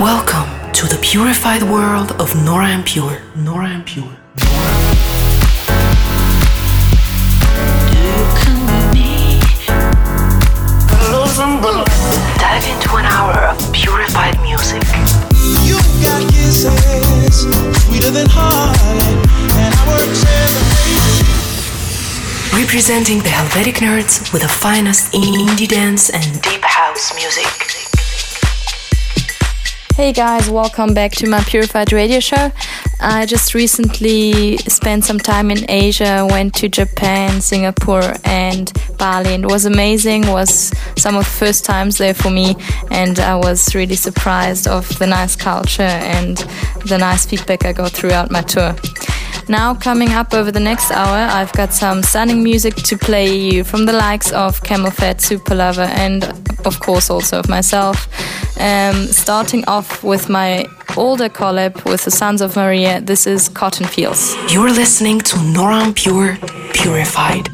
Welcome to the purified world of Nora En Pure. Nora En Pure. Dive into an hour of purified music. You got kisses sweeter than heartache, and our generation. Representing the Helvetic nerds with the finest indie dance and deep house music. Hey guys, welcome back to my Purified Radio Show. I just recently spent some time in Asia, went to Japan, Singapore, and Bali, and it was amazing. It was some of the first times there for me, and I was really surprised of the nice culture and the nice feedback I got throughout my tour. Now, coming up over the next hour, I've got some stunning music to play you from the likes of CamelPhat, Super Lover, and of course also of myself. Um, starting off with my older collab with the Sons of Maria, this is Cotton Fields. You're listening to Nora En Pure Purified.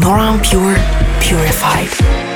Listening to Nora Pure Purified.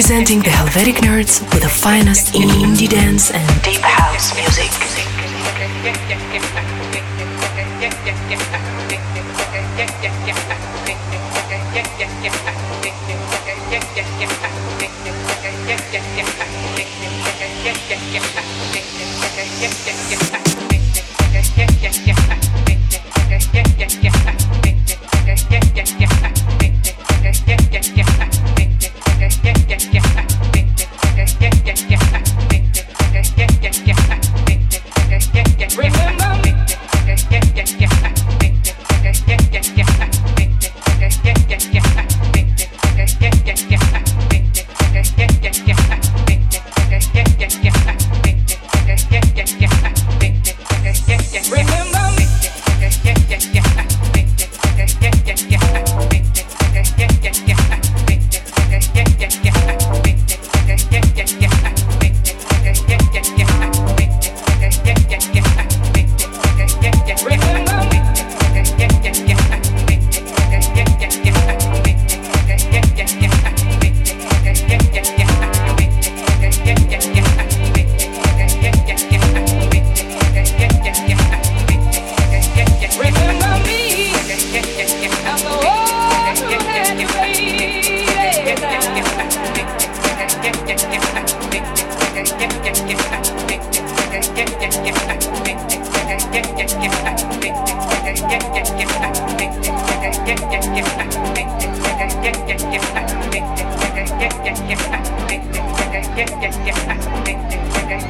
Representing the Helvetic nerds with the finest in indie dance and deep house music.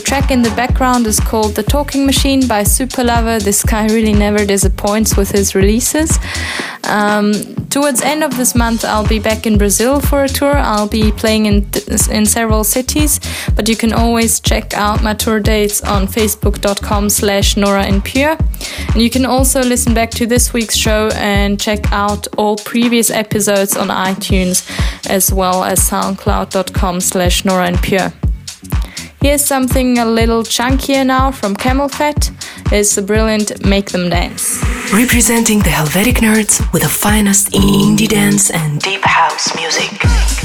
track in the background is called The Talking Machine by Superlover. This guy really never disappoints with his releases. Um, towards end of this month, I'll be back in Brazil for a tour. I'll be playing in in several cities, but you can always check out my tour dates on facebook.com slash Nora En Pure. And you can also listen back to this week's show and check out all previous episodes on iTunes as well as soundcloud.com slash Nora En Pure. Here's something a little chunkier now from CamelPhat. It's the brilliant Make Them Dance. Representing the Helvetic nerds with the finest indie dance and deep house music.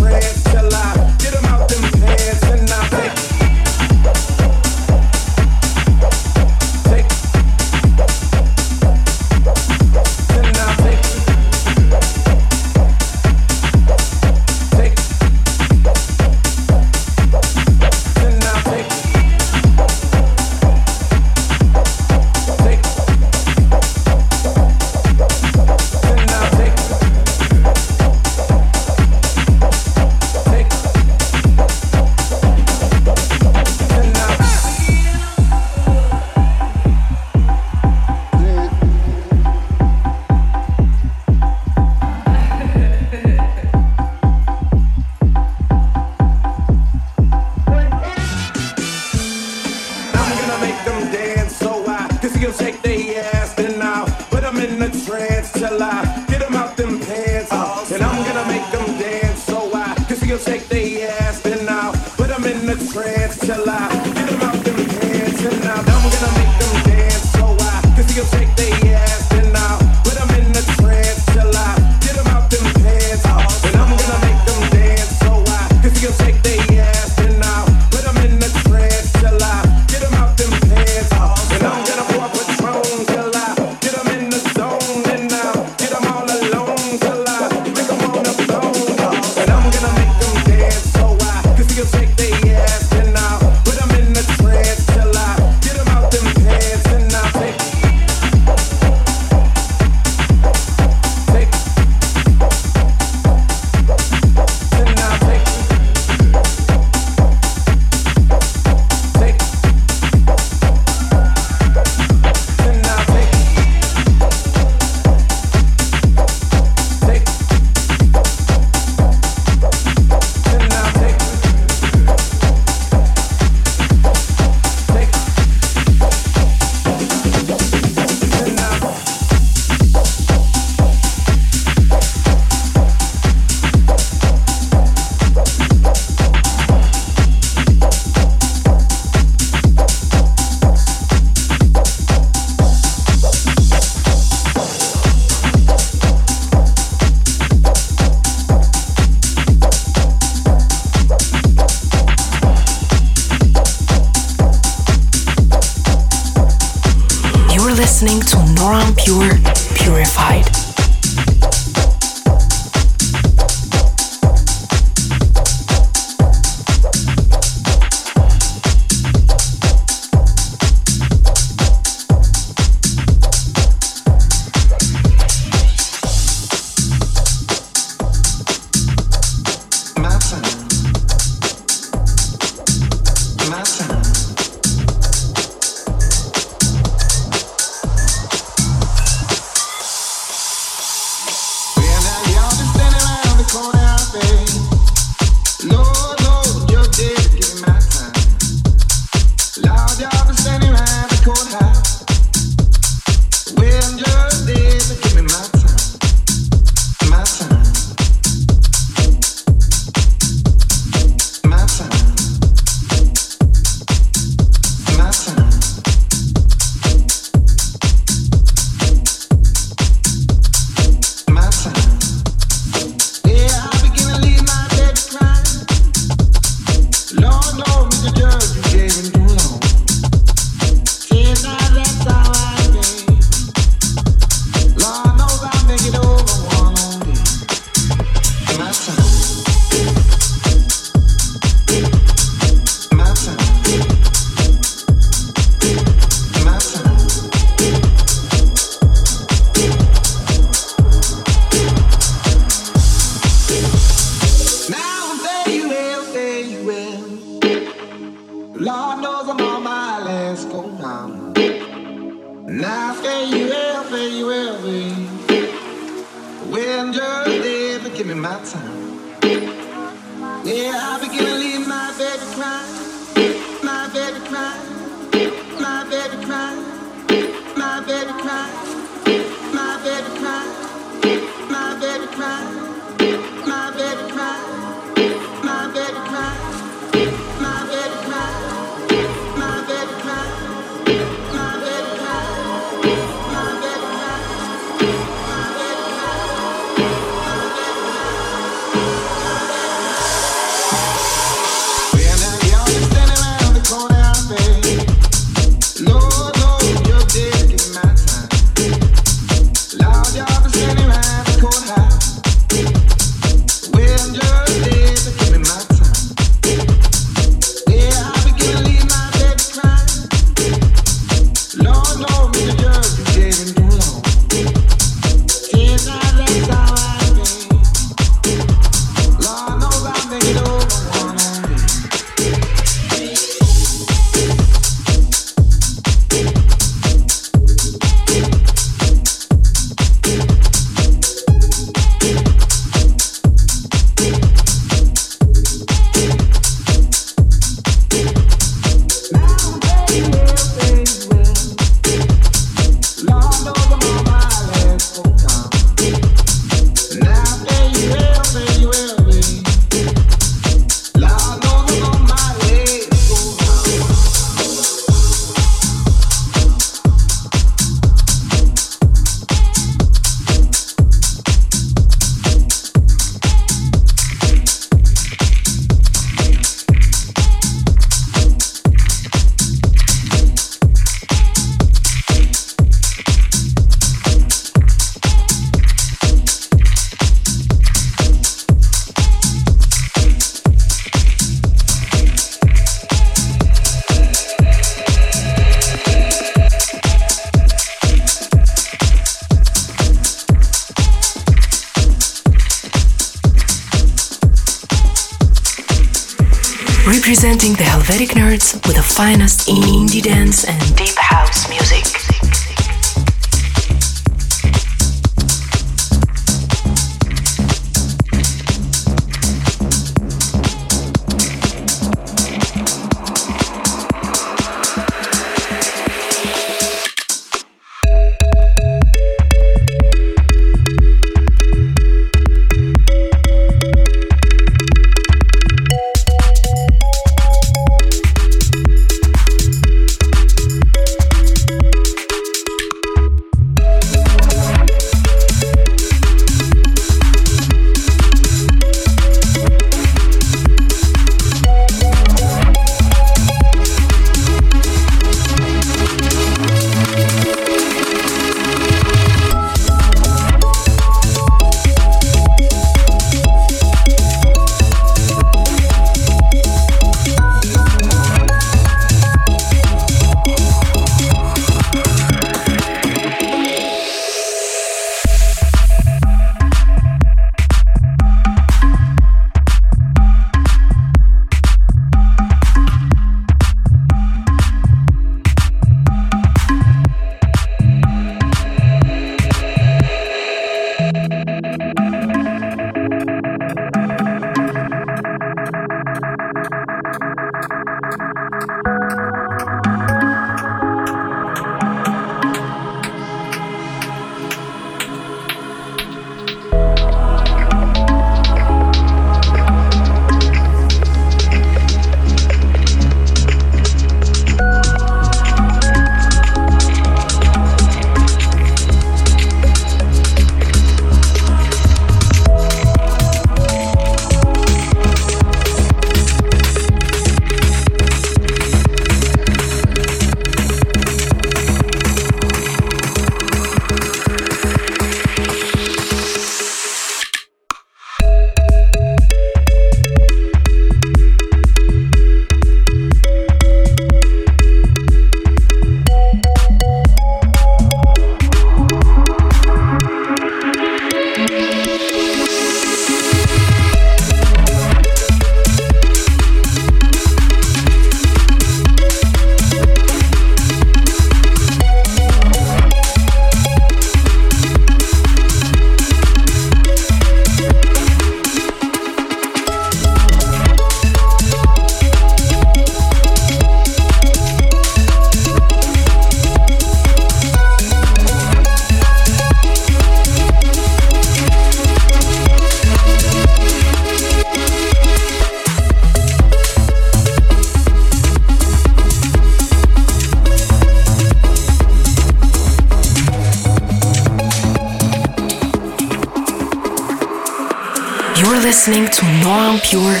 Pure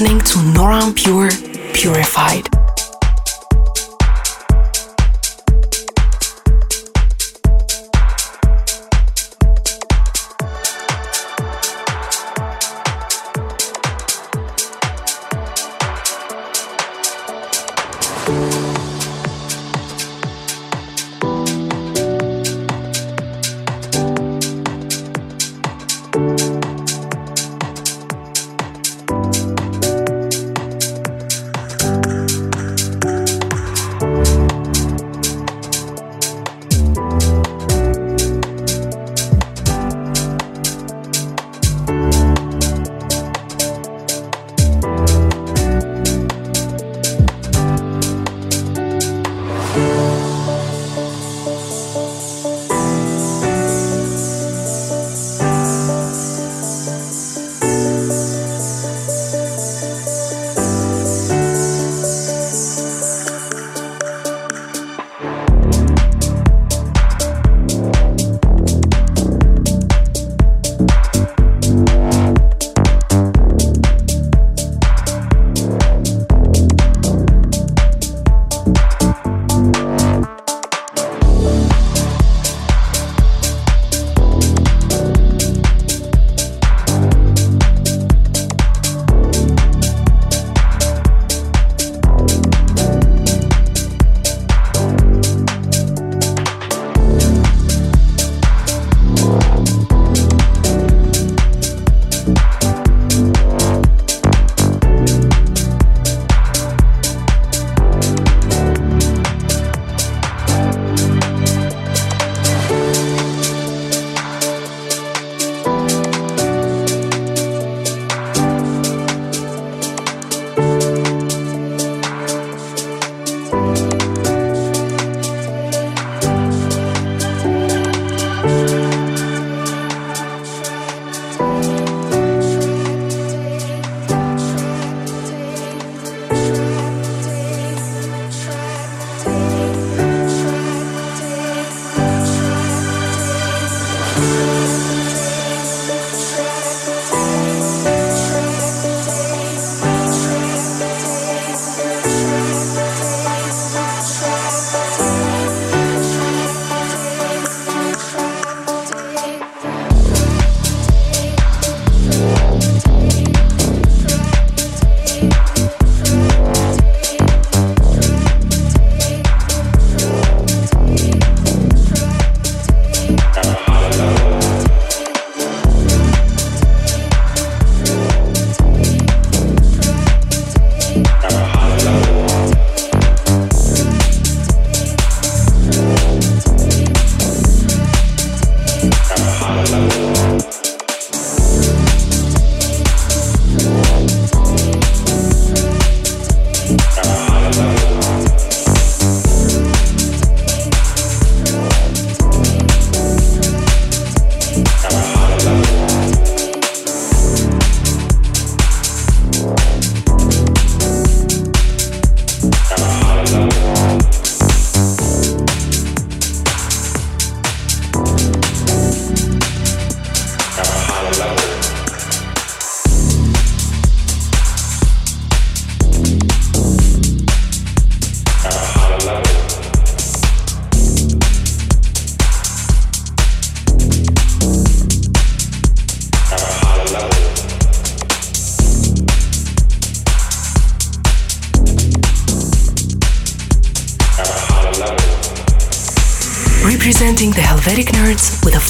listening to Nora En Pure Purified.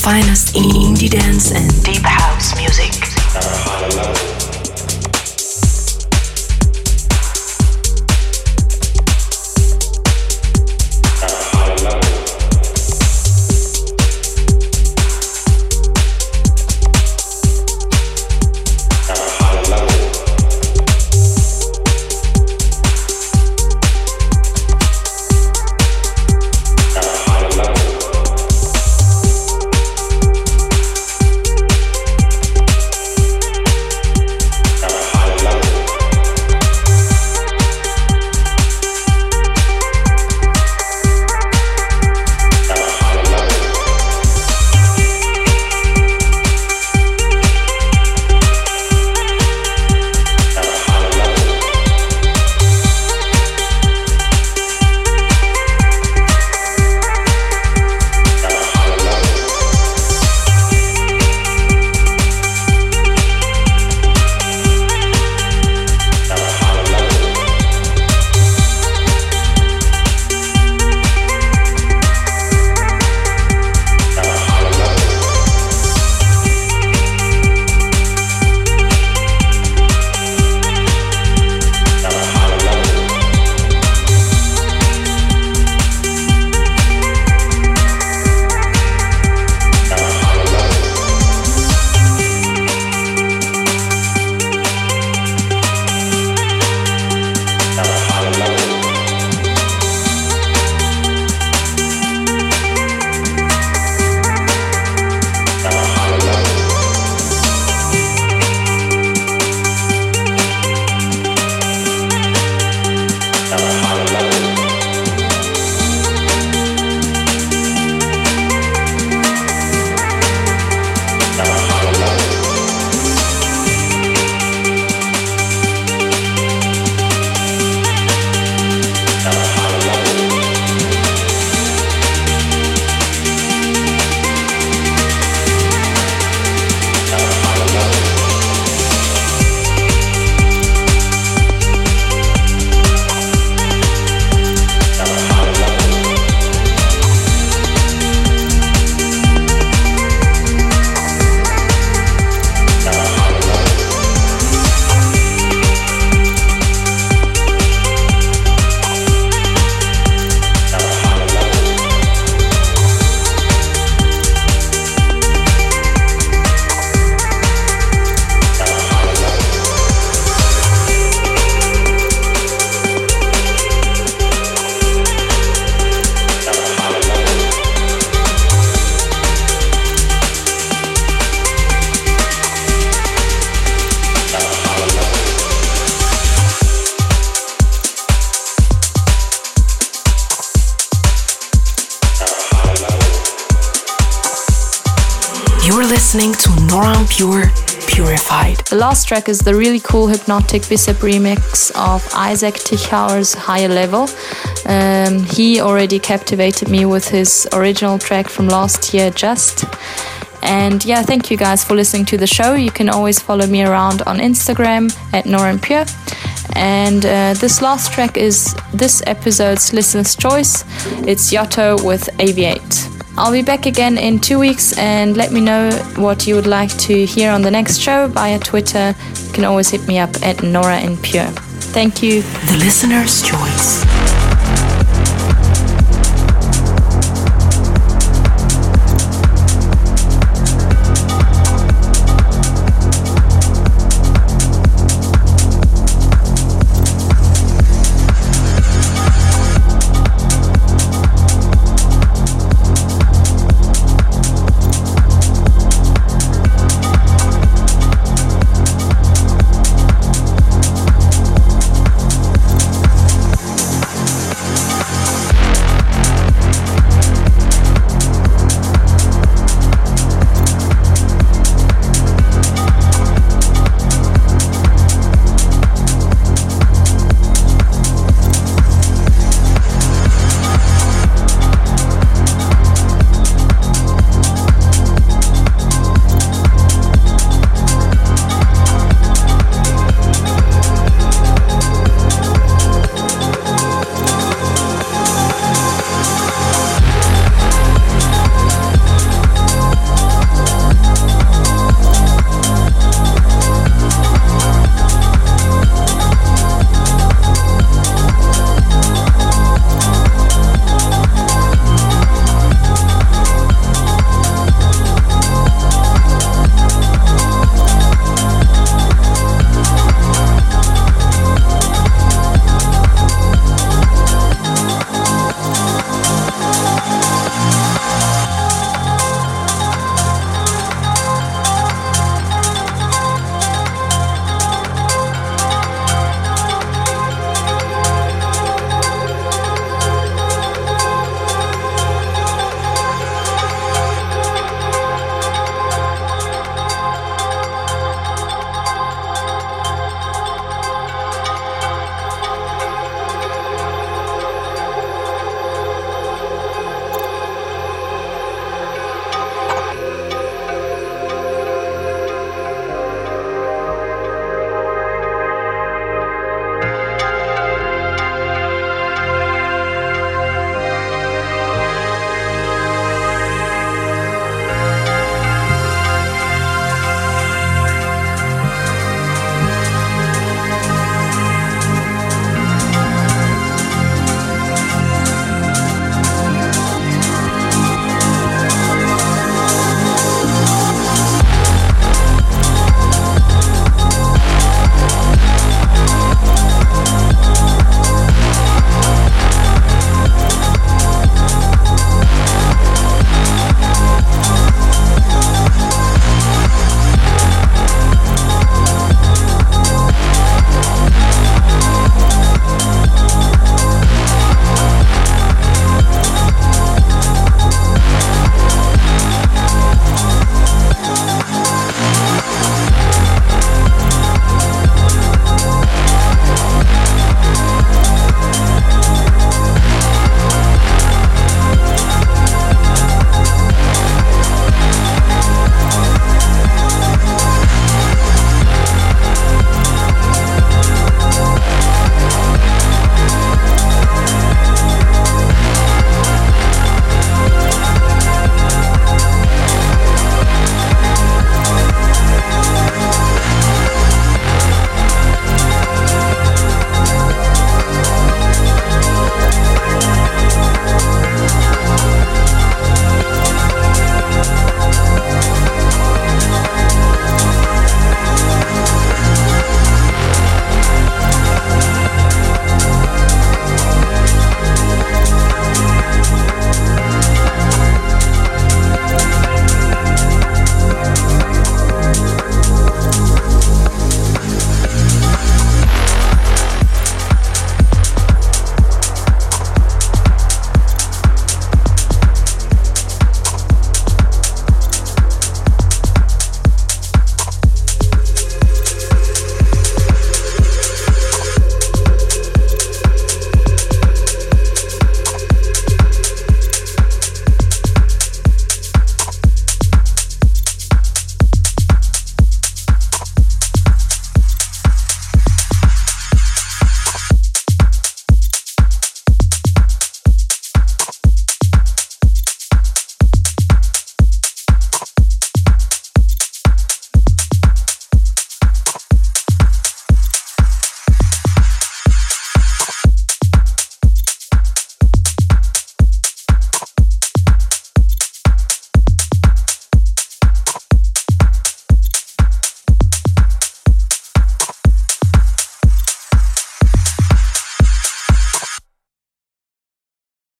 find. Last track is the really cool Hypnotic Bicep remix of Isaac Tichauer's Higher Level. Um, he already captivated me with his original track from last year, Just. And yeah, thank you guys for listening to the show. You can always follow me around on Instagram at Nora En Pure. And uh, this last track is this episode's listener's choice. It's Yotto with Aviate. I'll be back again in two weeks and let me know what you would like to hear on the next show via Twitter. You can always hit me up at Nora En Pure. Thank you. The listener's choice.